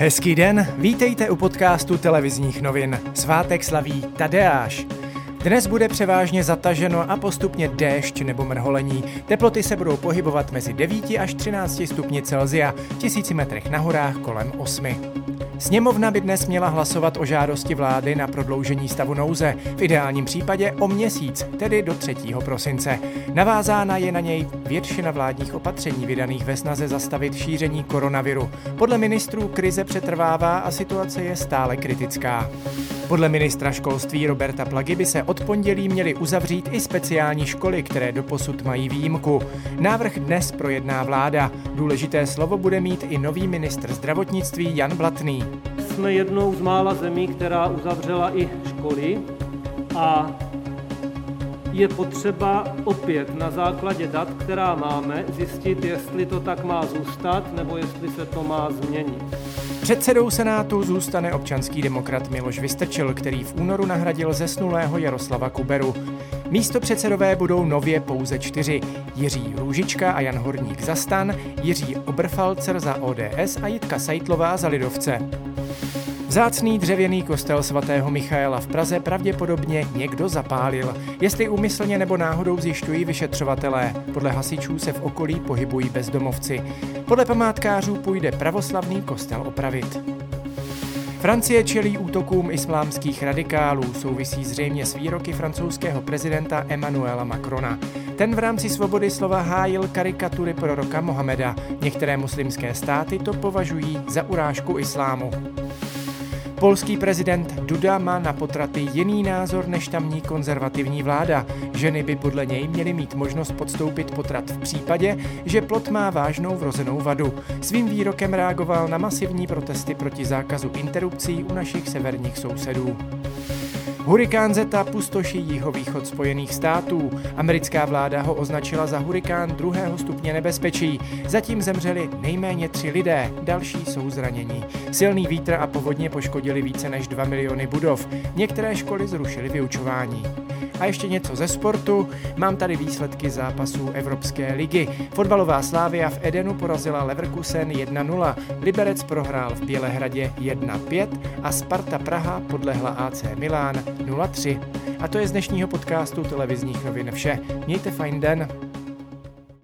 Hezký den, vítejte u podcastu televizních novin. Svátek slaví Tadeáš. Dnes bude převážně zataženo a postupně déšť nebo mrholení. Teploty se budou pohybovat mezi 9 až 13 stupni Celzia, tisíci metrech na horách kolem 8. Sněmovna by dnes měla hlasovat o žádosti vlády na prodloužení stavu nouze, v ideálním případě o měsíc, tedy do 3. prosince. Navázána je na něj většina vládních opatření vydaných ve snaze zastavit šíření koronaviru. Podle ministrů krize přetrvává a situace je stále kritická. Podle ministra školství Roberta Plagy by se od pondělí měly uzavřít i speciální školy, které doposud mají výjimku. Návrh dnes projedná vláda. Důležité slovo bude mít i nový ministr zdravotnictví Jan Blatný. Jsme jednou z mála zemí, která uzavřela i školy a je potřeba opět na základě dat, která máme, zjistit, jestli to tak má zůstat nebo jestli se to má změnit. Předsedou Senátu zůstane občanský demokrat Miloš Vystrčil, který v únoru nahradil zesnulého Jaroslava Kuberu. Místo předsedové budou nově pouze čtyři. Jiří Růžička a Jan Horník za stan, Jiří Oberfalcer za ODS a Jitka Sajtlová za Lidovce. Vzácný dřevěný kostel svatého Michaela v Praze pravděpodobně někdo zapálil. Jestli úmyslně nebo náhodou zjišťují vyšetřovatelé. Podle hasičů se v okolí pohybují bezdomovci. Podle památkářů půjde pravoslavný kostel opravit. Francie čelí útokům islámských radikálů, souvisí zřejmě s výroky francouzského prezidenta Emmanuela Macrona. Ten v rámci svobody slova hájil karikatury proroka Mohameda. Některé muslimské státy to považují za urážku islámu. Polský prezident Duda má na potraty jiný názor než tamní konzervativní vláda. Ženy by podle něj měly mít možnost podstoupit potrat v případě, že plot má vážnou vrozenou vadu. Svým výrokem reagoval na masivní protesty proti zákazu interrupcí u našich severních sousedů. Hurikán Zeta pustoší jihovýchod Spojených států. Americká vláda ho označila za hurikán druhého stupně nebezpečí. Zatím zemřeli nejméně tři lidé, další jsou zranění. Silný vítr a povodně poškodili více než 2 miliony budov. Některé školy zrušily vyučování. A ještě něco ze sportu. Mám tady výsledky zápasů Evropské ligy. Fotbalová Slávia v Edenu porazila Leverkusen 1-0, Liberec prohrál v Bělehradě 1-5 a Sparta Praha podlehla AC Milán 0-3. A to je z dnešního podcastu televizních novin vše. Mějte fajn den.